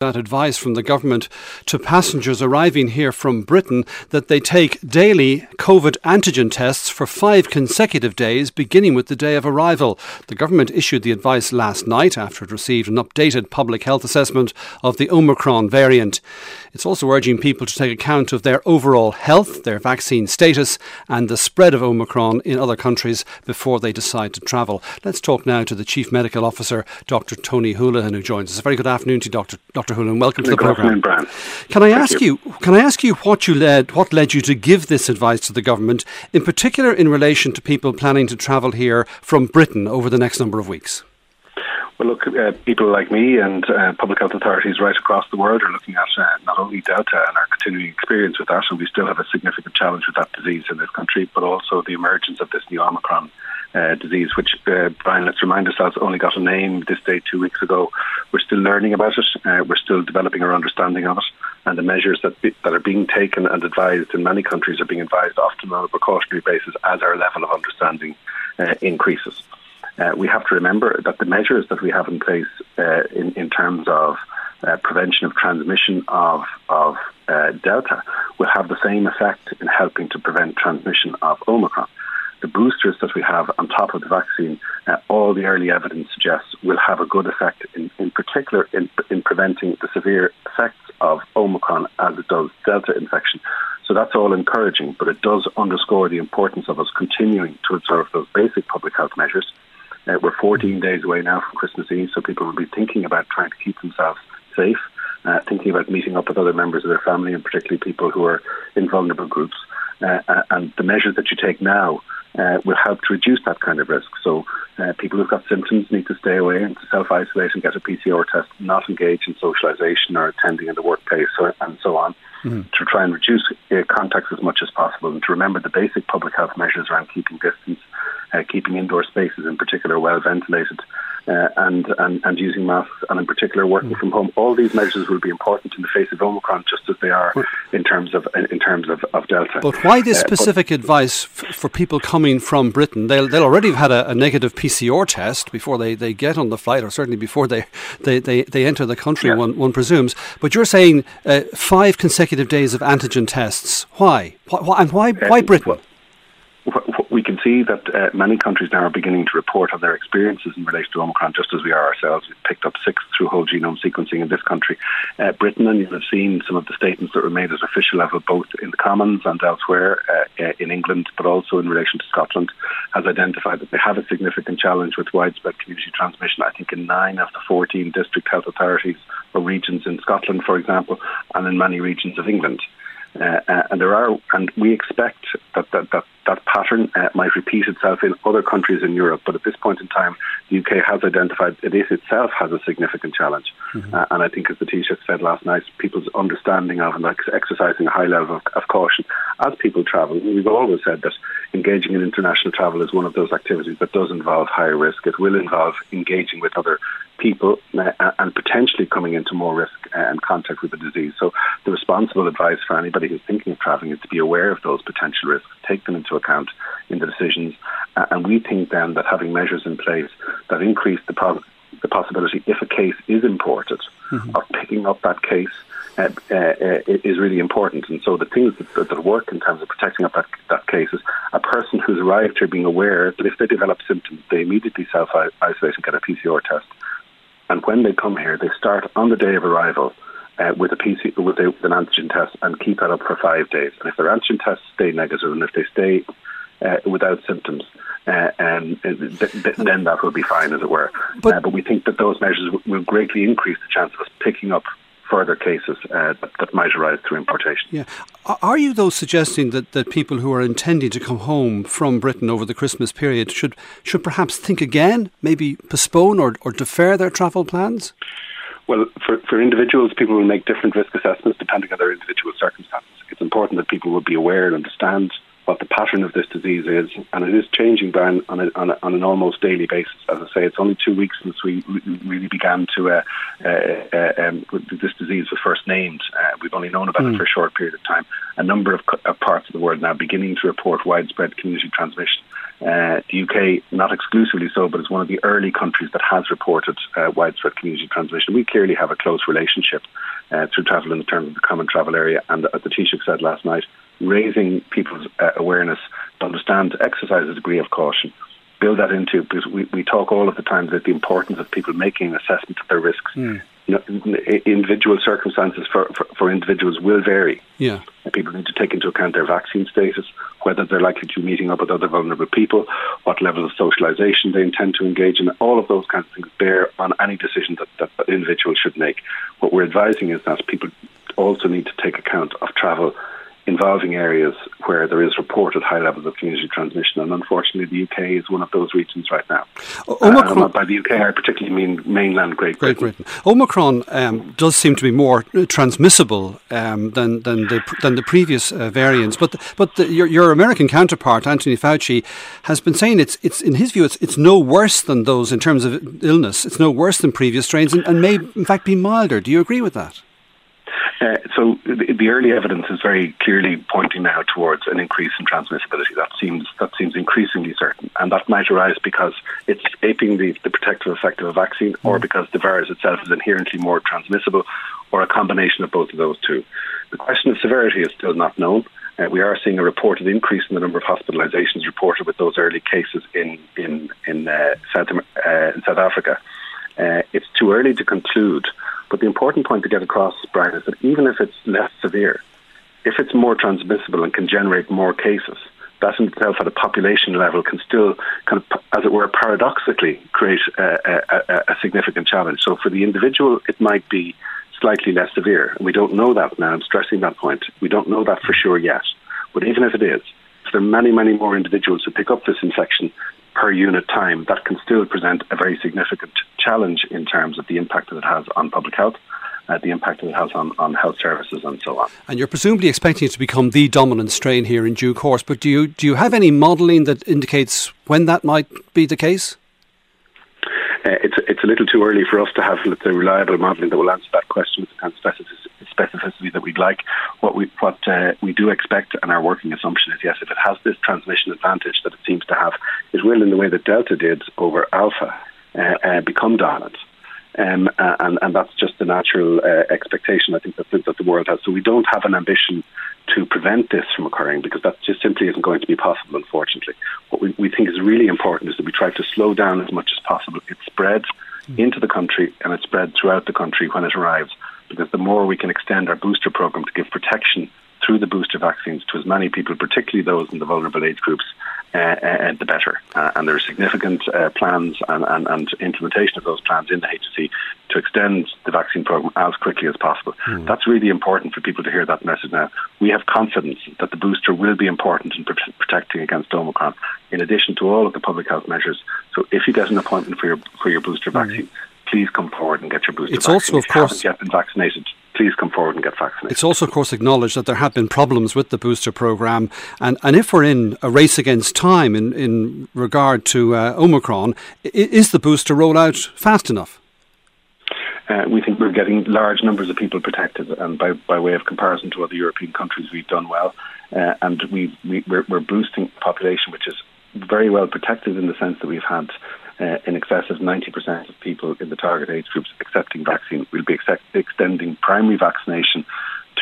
that advice from the government to passengers arriving here from Britain that they take daily COVID antigen tests for five consecutive days, beginning with the day of arrival. The government issued the advice last night after it received an updated public health assessment of the Omicron variant. It's also urging people to take account of their overall health, their vaccine status, and the spread of Omicron in other countries before they decide to travel. Let's talk now to the Chief Medical Officer, Dr. Tony Holohan, who joins us. A very good afternoon to you, Dr. Dr. Holohan. Welcome to the program. Brian. Can I Thank ask you. you. Can I ask you what you led, what led you to give this advice to the government, in particular in relation to people planning to travel here from Britain over the next number of weeks? Well, look, uh, people like me and uh, public health authorities right across the world are looking at uh, not only Delta and our continuing experience with that, and we still have a significant challenge with that disease in this country, but also the emergence of this new Omicron uh, disease, which, uh, Brian, let's remind ourselves, only got a name this day two weeks ago. We're still learning about it. Uh, we're still developing our understanding of it. And the measures that, be, that are being taken and advised in many countries are being advised often on a precautionary basis as our level of understanding uh, increases. Uh, we have to remember that the measures that we have in place uh, in, in terms of uh, prevention of transmission of, of uh, Delta will have the same effect in helping to prevent transmission of Omicron. The boosters that we have on top of the vaccine, uh, all the early evidence suggests will have a good effect, in, in particular in, in preventing the severe effects of Omicron as it does Delta infection. So that's all encouraging, but it does underscore the importance of us continuing to observe those basic public health measures uh, we're 14 days away now from Christmas Eve, so people will be thinking about trying to keep themselves safe, uh, thinking about meeting up with other members of their family, and particularly people who are in vulnerable groups. Uh, uh and the measures that you take now uh, will help to reduce that kind of risk. So uh, people who've got symptoms need to stay away and to self-isolate and get a PCR test, not engage in socialisation or attending in the workplace or, and so on. Mm-hmm. To try and reduce uh, contacts as much as possible, and to remember the basic public health measures around keeping distance, uh, keeping indoor spaces in particular well ventilated, uh, and, and, and using masks, and in particular working mm. from home. All these measures will be important in the face of Omicron, just as they are in terms of in terms of, of Delta. But why this uh, specific advice f- for people coming from Britain? They'll, they'll already have had a, a, negative PCR test before they, they get on the flight, or certainly before they, they, they, they enter the country, yeah. one, one presumes. But you're saying uh, five consecutive days of antigen tests. Why? why and why, why uh, Britain? Well, we can see that uh, many countries now are beginning to report on their experiences in relation to Omicron, just as we are ourselves. We've picked up six through whole genome sequencing in this country. Uh, Britain, and you'll have seen some of the statements that were made at official level, both in the Commons and elsewhere uh, uh, in England, but also in relation to Scotland, has identified that they have a significant challenge with widespread community transmission. I think in nine of the 14 district health authorities or regions in Scotland, for example, and in many regions of England. Uh, uh, and there are, and we expect that that, that that pattern uh, might repeat itself in other countries in Europe. But at this point in time, the UK has identified it is itself has a significant challenge. Mm-hmm. Uh, and I think, as the Taoiseach said last night, people's understanding of and like, exercising a high level of, of, caution as people travel. We've always said that engaging in international travel is one of those activities that does involve higher risk. It will involve engaging with other people uh, and potentially coming into more risk and contact with the disease. So the responsible advice for anybody who's thinking of traveling is to be aware of those potential risks, take them into account in the decisions. Uh, and we think then that having measures in place that increase the, pro- the possibility, if a case is imported, mm-hmm. of picking up that case uh, uh, uh, is really important. And so the things that, that, work in terms of protecting up that, that case is a person who's arrived here being aware that if they develop symptoms, they immediately self isolate and get a PCR test. And when they come here, they start on the day of arrival uh, with a PC with, a, with, an antigen test and keep that up for five days. And if their antigen tests stay negative, and if they stay uh, without symptoms, uh, um, th- th- then that will be fine, as it were. But, uh, but we think that those measures w- will greatly increase the chance of us picking up further cases uh, that, that, might arise through importation. Yeah. Are you, though, suggesting that, that people who are intending to come home from Britain over the Christmas period should, should perhaps think again, maybe postpone or, or defer their travel plans? Well, for, for individuals, people will make different risk assessments depending on their individual circumstances. It's important that people will be aware and understand what the pattern of this disease is, and it is changing, Brian, on, a, on, a, on an almost daily basis. As I say, it's only two weeks since we really began to uh, uh, uh, um, this disease was first named. Uh, we've only known about mm. it hmm. for a short period of time. A number of, of, parts of the world now beginning to report widespread community transmission. Uh, the UK, not exclusively so, but is one of the early countries that has reported uh, widespread community transmission. We clearly have a close relationship uh, through travel in the terms of the common travel area. And as the Taoiseach said last night, raising people's uh, awareness to understand, to exercise a degree of caution, build that into, because we, we talk all of the time about the importance of people making an assessment of their risks. Mm individual circumstances for, for, for, individuals will vary. Yeah. People need to take into account their vaccine status, whether they're likely to be meeting up with other vulnerable people, what level of socialisation they intend to engage in. All of those kinds of things bear on any decision that, that, that individuals should make. What we're advising is that people also need to take account of travel involving areas where there is reported high levels of community transmission. And unfortunately, the UK is one of those regions right now. Omicron, uh, by the UK, I particularly mean mainland Great Britain. Great Britain. Omicron um, does seem to be more transmissible um, than, than, the, than the previous uh, variants. But, but the, your, your American counterpart, Anthony Fauci, has been saying it's, it's in his view, it's, it's no worse than those in terms of illness. It's no worse than previous strains and, and may, in fact, be milder. Do you agree with that? Uh, so the, the, early evidence is very clearly pointing now towards an increase in transmissibility. That seems that seems increasingly certain, and that might arise because it's escaping the, the protective effect of a vaccine, mm. or because the virus itself is inherently more transmissible, or a combination of both of those two. The question of severity is still not known. Uh, we are seeing a reported increase in the number of hospitalizations reported with those early cases in in in uh, South uh, in South Africa. Uh, it's too early to conclude but the important point to get across, Brian, is that even if it's less severe, if it's more transmissible and can generate more cases, that in itself at a population level can still kind of, as it were, paradoxically create a, a, a significant challenge. So for the individual, it might be slightly less severe. And we don't know that now. I'm stressing that point. We don't know that for sure yet. But even if it is, if there are many, many more individuals who pick up this infection per unit time, that can still present a very significant challenge in terms of the impact that it has on public health. Uh, the impact that it has on, on health services and so on. And you're presumably expecting it to become the dominant strain here in due course, but do you do you have any modelling that indicates when that might be the case? Uh, it's it's a little too early for us to have let's reliable modelling that will answer that question with the kind of specificity that we'd like. What we what uh, we do expect, and our working assumption is yes, if it has this transmission advantage that it seems to have, it will, in the way that Delta did over Alpha, uh, uh, become dominant. Um, and, and that's just the natural uh, expectation I think that the, that the world has. So we don't have an ambition to prevent this from occurring because that just simply isn't going to be possible, unfortunately. What we, we think is really important is that we try to slow down as much as possible. It spreads mm. into the country and it spreads throughout the country when it arrives because the more we can extend our booster program to give protection through the booster vaccines to as many people, particularly those in the vulnerable age groups, uh, uh, the better. Uh, and there are significant uh, plans and, and, and, implementation of those plans in the HSE to extend the vaccine program as quickly as possible. Mm. That's really important for people to hear that message now. We have confidence that the booster will be important in protecting against Omicron, in addition to all of the public health measures. So if you get an appointment for your for your booster mm. vaccine, please come forward and get your booster. It's vaccine. also, of course, yet been vaccinated please come forward and get vaccinated. It's also, of course, acknowledged that there have been problems with the booster programme. And, and if we're in a race against time in, in regard to uh, Omicron, is the booster rollout fast enough? Uh, we think we're getting large numbers of people protected, and by, by way of comparison to other European countries, we've done well. Uh, and we, we, we're, we're boosting population which is very well protected in the sense that we've had uh, in excess of 90% of people in the target age groups accepting vaccine. We'll be ex- extending primary vaccination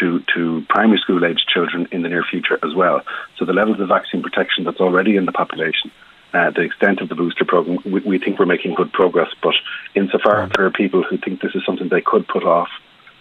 to, to primary school age children in the near future as well. So the levels of vaccine protection that's already in the population, uh, the extent of the booster program, we, we, think we're making good progress. But insofar as there are people who think this is something they could put off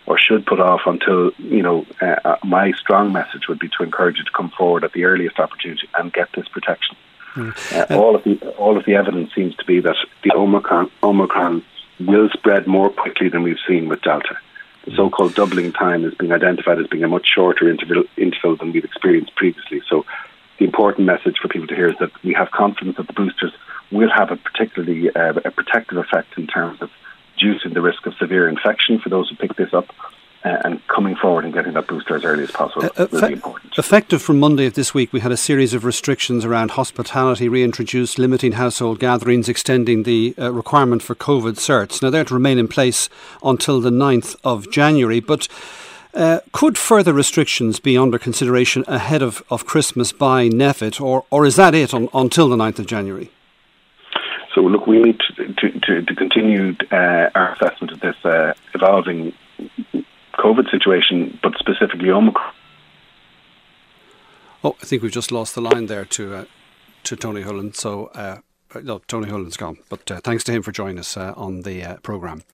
or should put off until, you know, uh, uh my strong message would be to encourage you to come forward at the earliest opportunity and get this protection. Uh, all of the all of the evidence seems to be that the Omicron Omicron will spread more quickly than we've seen with Delta. The so-called doubling time is being identified as being a much shorter interval, interval than we've experienced previously. So, the important message for people to hear is that we have confidence that the boosters will have a particularly uh, a protective effect in terms of reducing the risk of severe infection for those who pick this up uh, and coming forward and getting that booster as early as possible uh, will be important. Effective from Monday of this week, we had a series of restrictions around hospitality reintroduced, limiting household gatherings, extending the uh, requirement for COVID certs. Now, they're to remain in place until the 9th of January, but Uh, could further restrictions be under consideration ahead of, of Christmas by NPHET, or, or is that it on, until the 9th of January? So, look, we need to, to, to, to continue uh, our assessment of this uh, evolving COVID situation, but specifically Omicron. Oh, I think we've just lost the line there to uh, to Tony Holohan. So, uh, no, Tony Holohan's gone. But uh, thanks to him for joining us uh, on the uh, programme.